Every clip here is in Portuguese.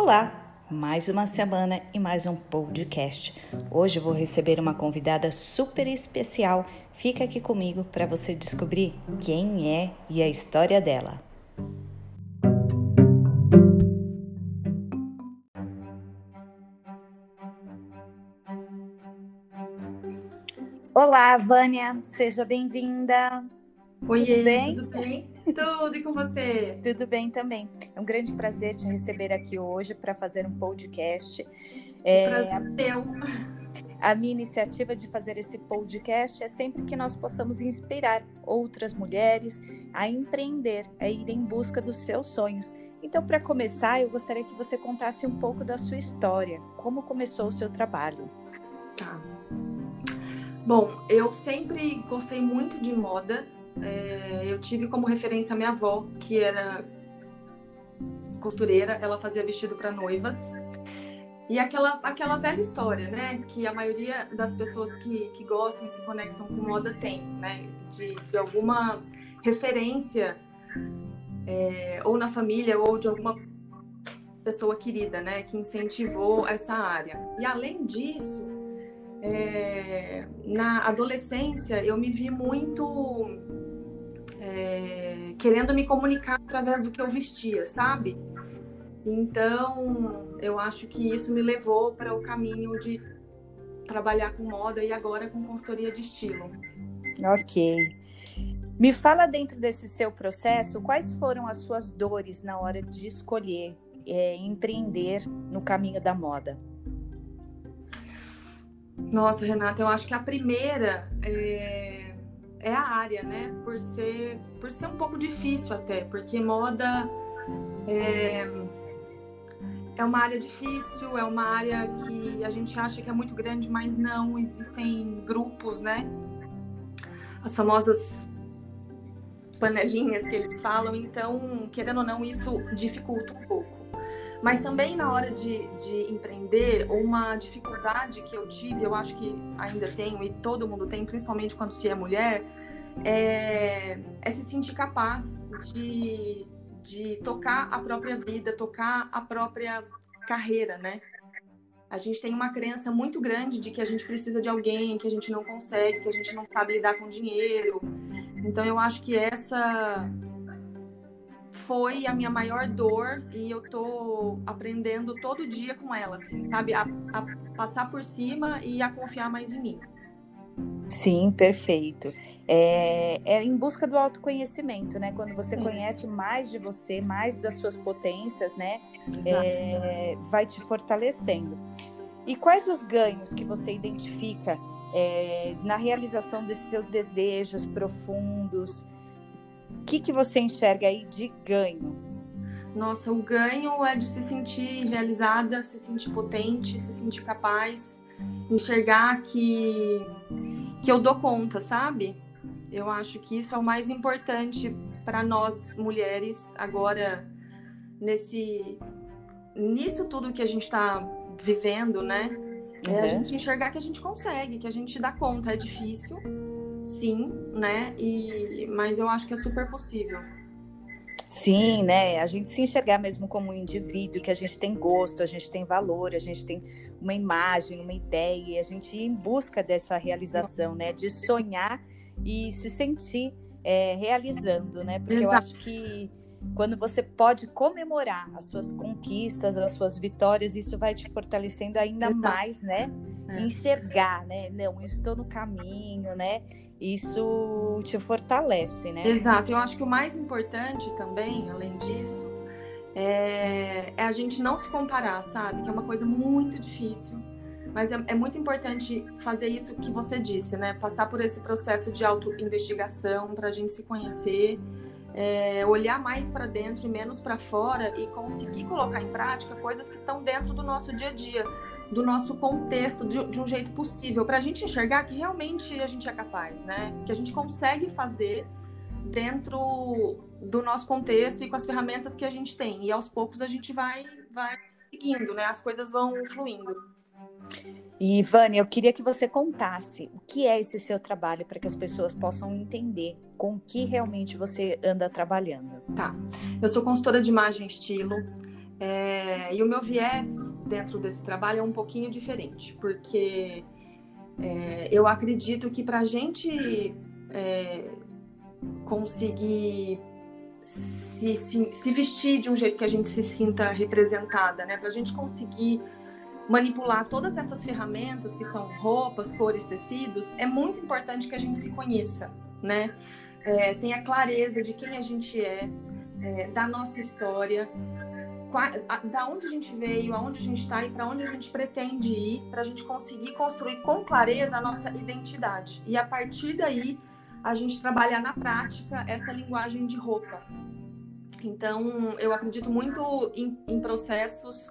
Olá, mais uma semana e mais um podcast. Hoje vou receber uma convidada super especial. Fica aqui comigo para você descobrir quem é e a história dela. Olá, Vânia, seja bem-vinda. Oi, tudo bem? Tudo bem? Tudo e com você? Tudo bem também. É um grande prazer te receber aqui hoje para fazer um podcast. É, prazer meu. A minha iniciativa de fazer esse podcast é sempre que nós possamos inspirar outras mulheres a empreender, a ir em busca dos seus sonhos. Então, para começar, eu gostaria que você contasse um pouco da sua história, como começou o seu trabalho. Tá. Bom, eu sempre gostei muito de moda, é, eu tive como referência minha avó, que era costureira, ela fazia vestido para noivas. E aquela, aquela velha história, né? Que a maioria das pessoas que, que gostam e se conectam com moda tem, né? De, de alguma referência, é, ou na família, ou de alguma pessoa querida, né? Que incentivou essa área. E além disso, é, na adolescência, eu me vi muito querendo me comunicar através do que eu vestia, sabe? Então, eu acho que isso me levou para o caminho de trabalhar com moda e agora com consultoria de estilo. Ok. Me fala dentro desse seu processo, quais foram as suas dores na hora de escolher é, empreender no caminho da moda? Nossa, Renata, eu acho que a primeira é é a área, né? Por ser, por ser um pouco difícil até, porque moda é, é uma área difícil, é uma área que a gente acha que é muito grande, mas não, existem grupos, né? As famosas panelinhas que eles falam, então, querendo ou não, isso dificulta um pouco. Mas também na hora de, de empreender, uma dificuldade que eu tive, eu acho que ainda tenho e todo mundo tem, principalmente quando se é mulher, é, é se sentir capaz de, de tocar a própria vida, tocar a própria carreira, né? A gente tem uma crença muito grande de que a gente precisa de alguém, que a gente não consegue, que a gente não sabe lidar com dinheiro. Então eu acho que essa foi a minha maior dor e eu tô aprendendo todo dia com ela, assim, sabe? A, a passar por cima e a confiar mais em mim. Sim, perfeito. É, é, em busca do autoconhecimento, né? Quando você conhece mais de você, mais das suas potências, né? É, vai te fortalecendo. E quais os ganhos que você identifica é, na realização desses seus desejos profundos? Que, que você enxerga aí de ganho? Nossa, o ganho é de se sentir realizada, se sentir potente, se sentir capaz, enxergar que, que eu dou conta, sabe? Eu acho que isso é o mais importante para nós mulheres agora nesse nisso tudo que a gente está vivendo, né? É uhum. a gente enxergar que a gente consegue, que a gente dá conta. É difícil, sim, né? E, mas eu acho que é super possível. Sim, né? A gente se enxergar mesmo como um indivíduo, que a gente tem gosto, a gente tem valor, a gente tem uma imagem, uma ideia, e a gente ir em busca dessa realização, né? De sonhar e se sentir é, realizando, né? Porque Exato. eu acho que quando você pode comemorar as suas conquistas, as suas vitórias, isso vai te fortalecendo ainda Exato. mais, né? É. Enxergar, né? Não, estou no caminho, né? Isso te fortalece, né? Exato. Eu acho que o mais importante também, além disso, é, é a gente não se comparar, sabe? Que é uma coisa muito difícil. Mas é, é muito importante fazer isso que você disse, né? Passar por esse processo de auto-investigação para a gente se conhecer, é, olhar mais para dentro e menos para fora e conseguir colocar em prática coisas que estão dentro do nosso dia a dia do nosso contexto de, de um jeito possível, para a gente enxergar que realmente a gente é capaz, né? Que a gente consegue fazer dentro do nosso contexto e com as ferramentas que a gente tem. E aos poucos a gente vai, vai seguindo, né? As coisas vão fluindo. E, Vânia, eu queria que você contasse o que é esse seu trabalho para que as pessoas possam entender com que realmente você anda trabalhando. Tá. Eu sou consultora de imagem e estilo. É, e o meu viés dentro desse trabalho é um pouquinho diferente, porque é, eu acredito que para a gente é, conseguir se, se, se, vestir de um jeito que a gente se sinta representada, né? Para a gente conseguir manipular todas essas ferramentas que são roupas, cores, tecidos, é muito importante que a gente se conheça, né? É, tenha clareza de quem a gente é, é da nossa história, da onde a gente veio, aonde a gente está e para onde a gente pretende ir, para a gente conseguir construir com clareza a nossa identidade. E a partir daí, a gente trabalhar na prática essa linguagem de roupa. Então, eu acredito muito em, em processos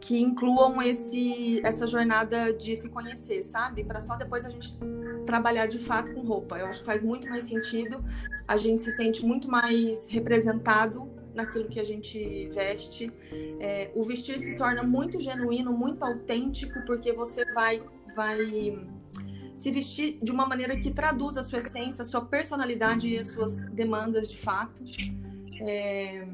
que incluam esse, essa jornada de se conhecer, sabe? Para só depois a gente trabalhar de fato com roupa. Eu acho que faz muito mais sentido, a gente se sente muito mais representado naquilo que a gente veste. É, o vestir se torna muito genuíno, muito autêntico, porque você vai, vai se vestir de uma maneira que traduz a sua essência, a sua personalidade e as suas demandas de fato. É,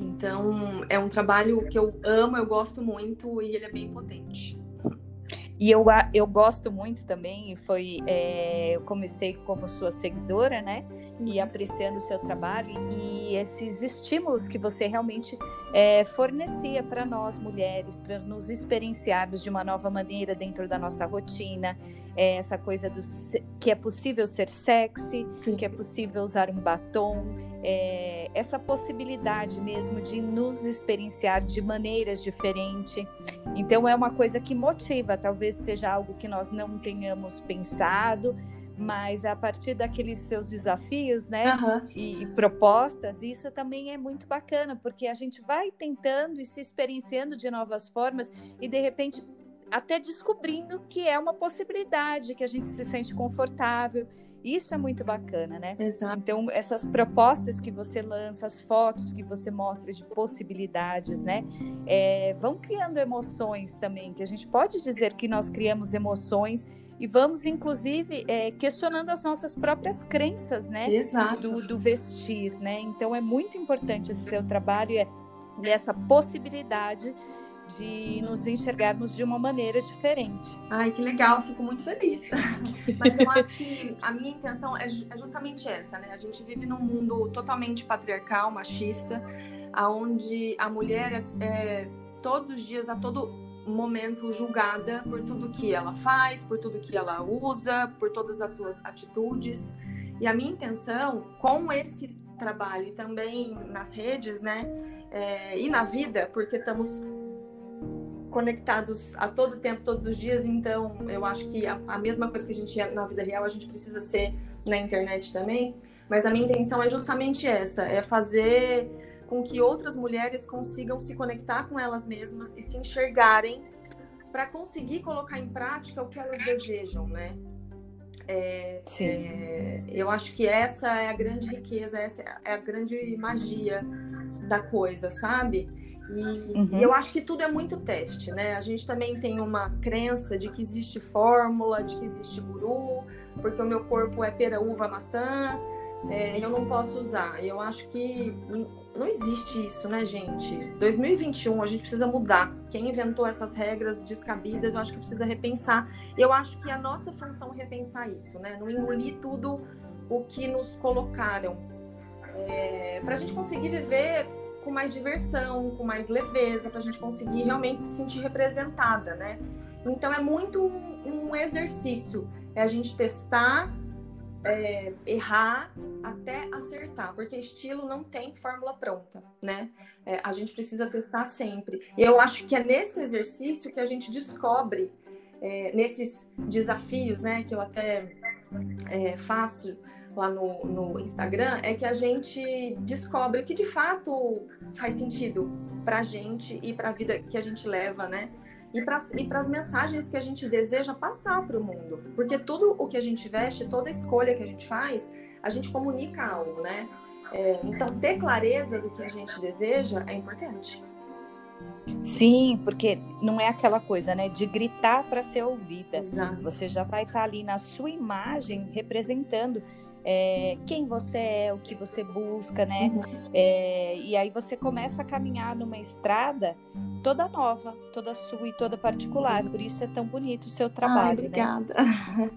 então, é um trabalho que eu amo, eu gosto muito e ele é bem potente. E eu, eu gosto muito também, foi, é, eu comecei como sua seguidora, né? E apreciando o seu trabalho e esses estímulos que você realmente é, fornecia para nós mulheres, para nos experienciarmos de uma nova maneira dentro da nossa rotina, é, essa coisa do que é possível ser sexy, Sim. que é possível usar um batom, é, essa possibilidade mesmo de nos experienciar de maneiras diferentes. Então é uma coisa que motiva, talvez seja algo que nós não tenhamos pensado, mas a partir daqueles seus desafios, né, uhum. e, e, propostas, isso também é muito bacana, porque a gente vai tentando e se experienciando de novas formas e de repente até descobrindo que é uma possibilidade, que a gente se sente confortável. Isso é muito bacana, né? Exato. Então, essas propostas que você lança, as fotos que você mostra de possibilidades, né? É, vão criando emoções também, que a gente pode dizer que nós criamos emoções e vamos, inclusive, é, questionando as nossas próprias crenças, né? Exato. Do, do vestir, né? Então, é muito importante esse seu trabalho e essa possibilidade de nos enxergarmos de uma maneira diferente. Ai, que legal, fico muito feliz. Mas eu acho que a minha intenção é, é, justamente essa, né? A gente vive num mundo totalmente patriarcal, machista, aonde a mulher é, é todos os dias, a todo momento julgada por tudo que ela faz, por tudo que ela usa, por todas as suas atitudes. E a minha intenção com esse trabalho e também nas redes, né, é, e na vida, porque estamos conectados a todo tempo, todos os dias, então eu acho que a, a, mesma coisa que a gente é na vida real, a gente precisa ser na internet também. Mas a minha intenção é justamente essa, é fazer com que outras mulheres consigam se conectar com elas mesmas e se enxergarem para conseguir colocar em prática o que elas desejam, né? É, Sim. É, eu acho que essa é a grande riqueza, essa é a grande magia da coisa, sabe? E, uhum. e, eu acho que tudo é muito teste, né? A gente também tem uma crença de que existe fórmula, de que existe guru, porque o meu corpo é pera, uva, maçã, é, eu não posso usar. Eu acho que não existe isso, né, gente? 2021, a gente precisa mudar. Quem inventou essas regras descabidas, eu acho que precisa repensar. Eu acho que a nossa função é repensar isso, né? Não engolir tudo o que nos colocaram. É, para a gente conseguir viver com mais diversão, com mais leveza, para a gente conseguir realmente se sentir representada, né? Então é muito um, um exercício, é a gente testar, é, errar até acertar, porque estilo não tem fórmula pronta, né? É, a gente precisa testar sempre. E eu acho que é nesse exercício que a gente descobre, é, nesses desafios, né, que eu até é, faço lá no, no Instagram, é que a gente descobre o que de fato faz sentido para a gente e para a vida que a gente leva, né? E para as mensagens que a gente deseja passar para o mundo. Porque tudo o que a gente veste, toda escolha que a gente faz, a gente comunica algo, né? É, então, ter clareza do que a gente deseja é importante. Sim, porque não é aquela coisa, né, de gritar para ser ouvida. Exato. Você já vai estar tá ali na sua imagem representando é, quem você é, o que você busca, né? Uhum. É, e aí você começa a caminhar numa estrada toda nova, toda sua e toda particular. Por isso é tão bonito o seu trabalho. Ai, né? obrigada. Né?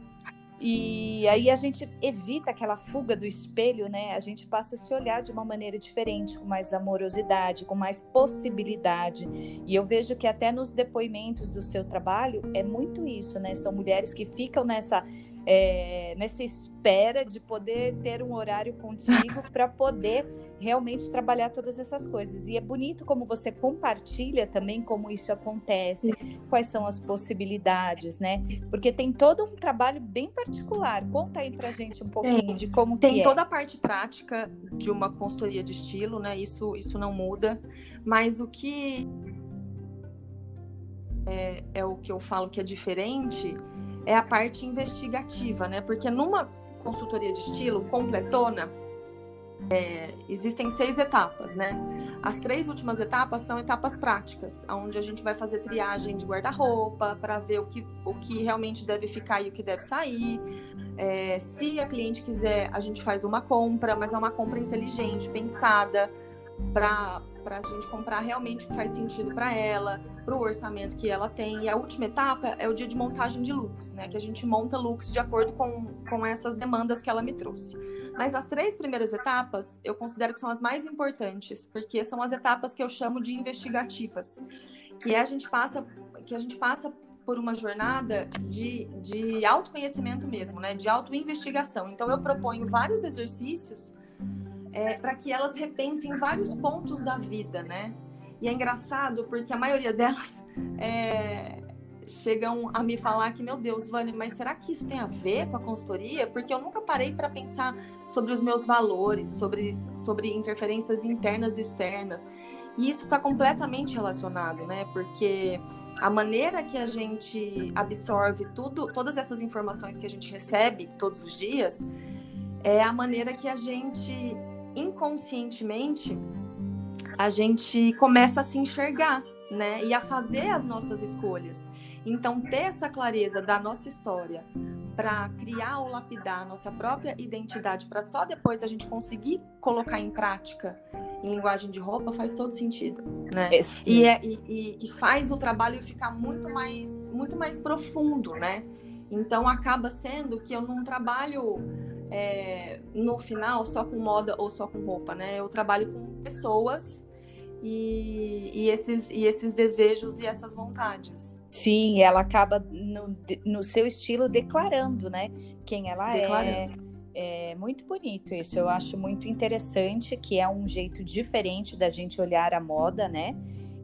E aí a gente evita aquela fuga do espelho, né? A gente passa a se olhar de uma maneira diferente, com mais amorosidade, com mais possibilidade. E eu vejo que até nos depoimentos do seu trabalho é muito isso, né? São mulheres que ficam nessa é, nessa espera de poder ter um horário contigo para poder realmente trabalhar todas essas coisas. E é bonito como você compartilha também como isso acontece, quais são as possibilidades, né? Porque tem todo um trabalho bem particular. Conta aí pra gente um pouquinho é, de como tem é. toda a parte prática de uma consultoria de estilo, né? Isso isso não muda, mas o que é, é o que eu falo que é diferente é a parte investigativa, né? Porque numa consultoria de estilo completona, é, existem seis etapas, né? As três últimas etapas são etapas práticas, onde a gente vai fazer triagem de guarda-roupa para ver o que, o que realmente deve ficar e o que deve sair. É, se a cliente quiser, a gente faz uma compra, mas é uma compra inteligente, pensada, para a gente comprar realmente o que faz sentido para ela para o orçamento que ela tem. E a última etapa é o dia de montagem de looks, né? Que a gente monta looks de acordo com, com essas demandas que ela me trouxe. Mas as três primeiras etapas eu considero que são as mais importantes, porque são as etapas que eu chamo de investigativas, que é a gente passa, que a gente passa por uma jornada de, de autoconhecimento mesmo, né? De autoinvestigação. Então eu proponho vários exercícios é, para que elas repensem vários pontos da vida, né? E é engraçado porque a maioria delas é, chegam a me falar que, meu Deus, Vânia, mas será que isso tem a ver com a consultoria? Porque eu nunca parei para pensar sobre os meus valores, sobre, sobre interferências internas e externas. E isso está completamente relacionado, né? Porque a maneira que a gente absorve tudo, todas essas informações que a gente recebe todos os dias, é a maneira que a gente inconscientemente a gente começa a se enxergar, né? E a fazer as nossas escolhas. Então, ter essa clareza da nossa história para criar ou lapidar a nossa própria identidade, para só depois a gente conseguir colocar em prática em linguagem de roupa, faz todo sentido, né? E, é, e, e faz o trabalho ficar muito mais, muito mais profundo, né? Então, acaba sendo que eu não trabalho é, no final só com moda ou só com roupa, né? Eu trabalho com pessoas e, e, esses, e esses desejos e essas vontades. Sim, ela acaba no, no seu estilo declarando, né? Quem ela é. declarando. é. É muito bonito isso, eu acho muito interessante, que é um jeito diferente da gente olhar a moda, né?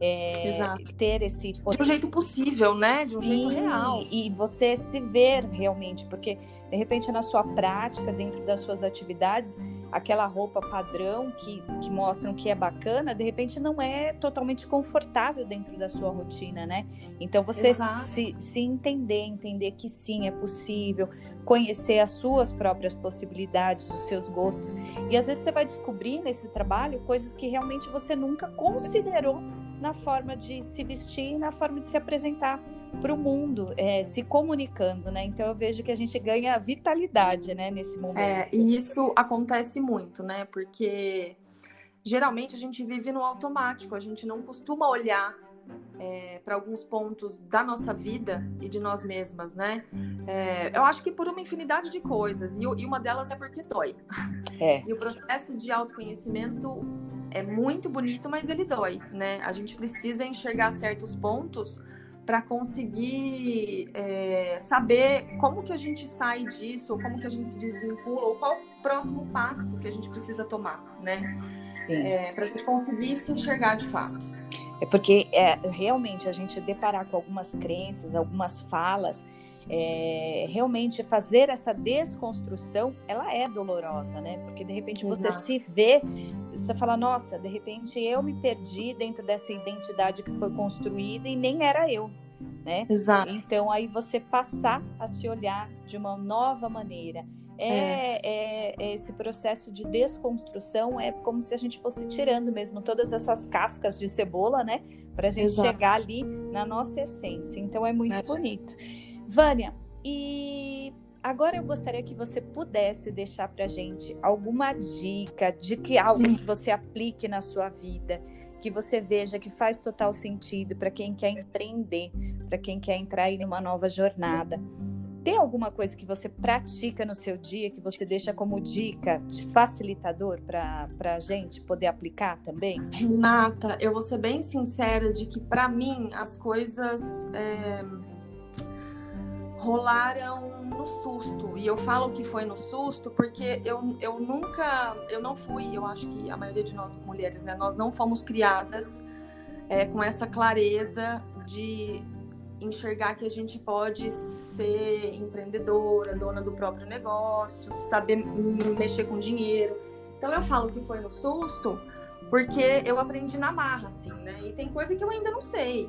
é, ter esse de um jeito possível, né? De um Sim, jeito real. E você se ver realmente, porque de repente na sua prática, dentro das suas atividades, aquela roupa padrão que, que mostram que é bacana, de repente não é totalmente confortável dentro da sua rotina, né? Então você se, se entender, entender que sim, é possível, conhecer as suas próprias possibilidades, os seus gostos. E às vezes você vai descobrir nesse trabalho coisas que realmente você nunca considerou na forma de se vestir, na forma de se apresentar para o mundo, é, se comunicando, né? Então eu vejo que a gente ganha vitalidade, né, nesse momento. É, e isso acontece muito, né? Porque geralmente a gente vive no automático, a gente não costuma olhar é, para alguns pontos da nossa vida e de nós mesmas, né? É, eu acho que por uma infinidade de coisas, e, e uma delas é porque dói. É. E o processo de autoconhecimento é muito bonito, mas ele dói, né? A gente precisa enxergar certos pontos para conseguir é, saber como que a gente sai disso, ou como que a gente se desvincula, ou qual o próximo passo que a gente precisa tomar, né? É, para a gente conseguir se enxergar de fato. É porque é, realmente a gente deparar com algumas crenças, algumas falas, é, realmente fazer essa desconstrução, ela é dolorosa, né? Porque de repente você Exato. se vê, você fala, nossa, de repente eu me perdi dentro dessa identidade que foi construída e nem era eu. Né? Exato. Então aí você passar a se olhar de uma nova maneira. É, é. é, é, esse processo de desconstrução é como se a gente fosse tirando mesmo todas essas cascas de cebola, né? Para a gente Exato. chegar ali na nossa essência. Então é muito é. bonito. Vânia, e Agora eu gostaria que você pudesse deixar para gente alguma dica de que algo que você aplique na sua vida, que você veja que faz total sentido para quem quer empreender, para quem quer entrar em uma nova jornada. Tem alguma coisa que você pratica no seu dia que você deixa como dica de facilitador para a gente poder aplicar também? Renata, eu vou ser bem sincera de que para mim as coisas é, rolaram no susto. E eu falo que foi no susto porque eu, eu nunca, eu não fui, eu acho que a maioria de nós mulheres, né, nós não fomos criadas é, com essa clareza de enxergar que a gente pode ser empreendedora, dona do próprio negócio, saber mexer com dinheiro. Então eu falo que foi no susto, porque eu aprendi na marra, assim, né? E tem coisa que eu ainda não sei.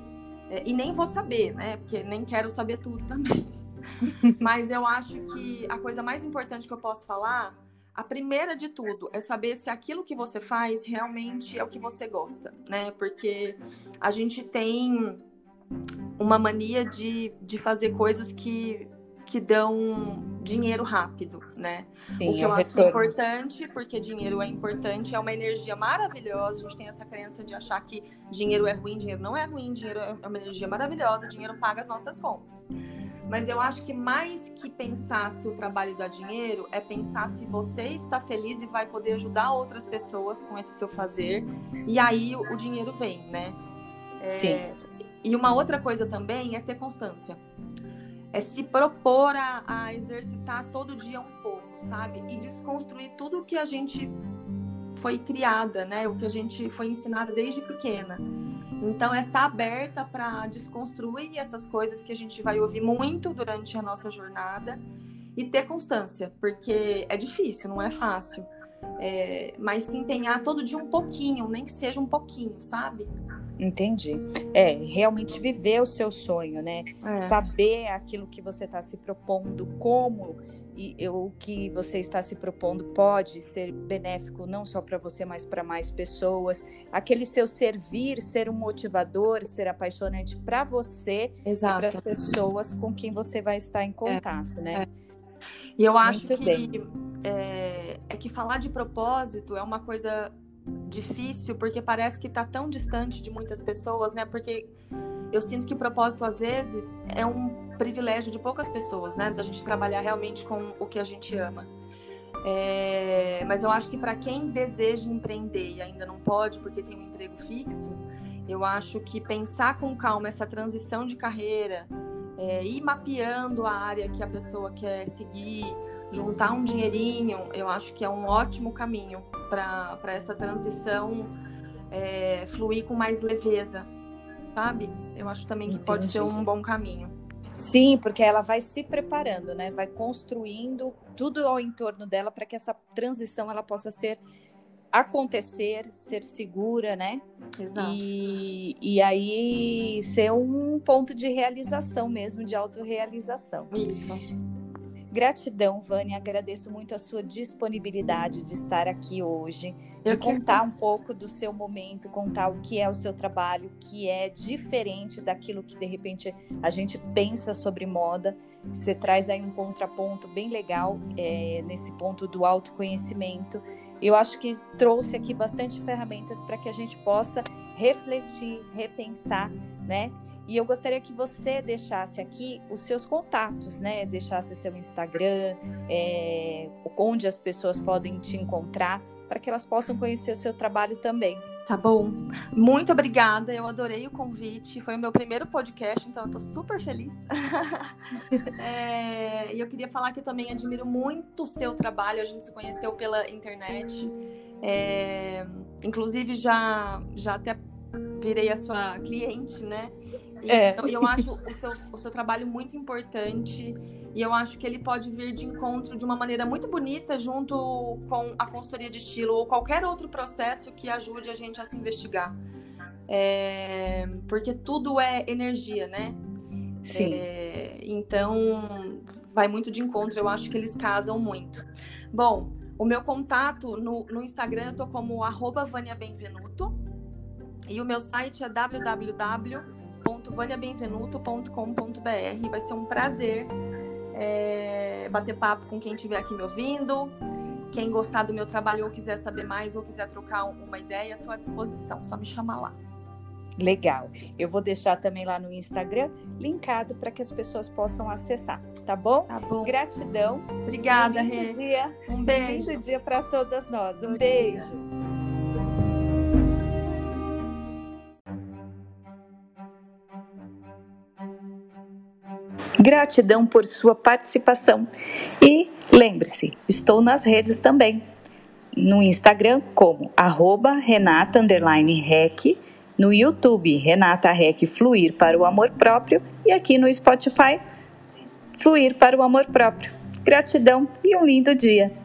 É, e nem vou saber, né? Porque nem quero saber tudo também. Mas eu acho que a coisa mais importante que eu posso falar, a primeira de tudo, é saber se aquilo que você faz realmente é o que você gosta, né? Porque a gente tem uma mania de, de fazer coisas que, que dão dinheiro rápido, né? Sim, o que eu é acho importante, porque dinheiro é importante, é uma energia maravilhosa. A gente tem essa crença de achar que dinheiro é ruim, dinheiro não é ruim, dinheiro é uma energia maravilhosa, dinheiro paga as nossas contas. Mas eu acho que mais que pensar se o trabalho dá dinheiro, é pensar se você está feliz e vai poder ajudar outras pessoas com esse seu fazer. E aí o, dinheiro vem, né? É, Sim. E uma outra coisa também é ter constância. É se propor a, a exercitar todo dia um pouco, sabe? E desconstruir tudo o que a gente foi criada, né? O que a gente foi ensinada desde pequena. Então é estar tá aberta para desconstruir essas coisas que a gente vai ouvir muito durante a nossa jornada e ter constância, porque é difícil, não é fácil. É, mas se empenhar todo dia um pouquinho, nem que seja um pouquinho, sabe? Entendi. É, realmente viver o seu sonho, né? É. Saber aquilo que você está se propondo, como e o que você está se propondo pode ser benéfico não só para você, mas para mais pessoas. Aquele seu servir, ser um motivador, ser apaixonante para você Exato. e para as pessoas com quem você vai estar em contato, é. né? É. E eu acho Muito que é, é que falar de propósito é uma coisa difícil porque parece que está tão distante de muitas pessoas, né? Porque eu sinto que propósito às vezes é um privilégio de poucas pessoas, né? Da gente trabalhar realmente com o que a gente ama. É, mas eu acho que para quem deseja empreender e ainda não pode porque tem um emprego fixo, eu acho que pensar com calma essa transição de carreira, é, ir mapeando a área que a pessoa quer seguir, juntar um dinheirinho, eu acho que é um ótimo caminho para essa transição é, fluir com mais leveza, sabe? Eu acho também que Entendi. pode ser um bom caminho. Sim, porque ela vai se preparando, né? Vai construindo tudo ao entorno dela para que essa transição ela possa ser acontecer, ser segura, né? Exato. E, e aí ser um ponto de realização mesmo, de autorrealização. Isso. Gratidão, Vânia. Agradeço muito a sua disponibilidade de estar aqui hoje, de contar um pouco do seu momento, contar o que é o seu trabalho, que é diferente daquilo que de repente a gente pensa sobre moda. Você traz aí um contraponto bem legal é, nesse ponto do autoconhecimento. Eu acho que trouxe aqui bastante ferramentas para que a gente possa refletir, repensar, né? E eu gostaria que você deixasse aqui os seus contatos, né? Deixasse o seu Instagram, é, onde as pessoas podem te encontrar, para que elas possam conhecer o seu trabalho também. Tá bom. Muito obrigada. Eu adorei o convite. Foi o meu primeiro podcast, então eu tô super feliz. é, e eu queria falar que eu também admiro muito o seu trabalho. A gente se conheceu pela internet. É, inclusive, já, já até virei a sua cliente, né? E é. Então, eu acho o seu, o seu trabalho muito importante e eu acho que ele pode vir de encontro de uma maneira muito bonita junto com a consultoria de estilo ou qualquer outro processo que ajude a gente a se investigar. É, porque tudo é energia, né? Sim. É, então, vai muito de encontro, eu acho que eles casam muito. Bom, o meu contato no, no Instagram eu tô como arroba Vânia Benvenuto e o meu site é www www.vaniabenvenuto.com.br. Vai ser um prazer é, bater papo com quem estiver aqui me ouvindo. Quem gostar do meu trabalho ou quiser saber mais ou quiser trocar uma ideia, estou à disposição. Só me chamar lá. Legal. Eu vou deixar também lá no Instagram, linkado para que as pessoas possam acessar, tá bom? Tá bom. Gratidão. Obrigada, um Rê. dia. Um beijo. Um lindo dia para todas nós. Um beijo. Gratidão por sua participação. E lembre-se, estou nas redes também. No Instagram como arroba Renata Rec, no YouTube Renata Rec Fluir para o Amor Próprio e aqui no Spotify Fluir para o Amor Próprio. Gratidão e um lindo dia!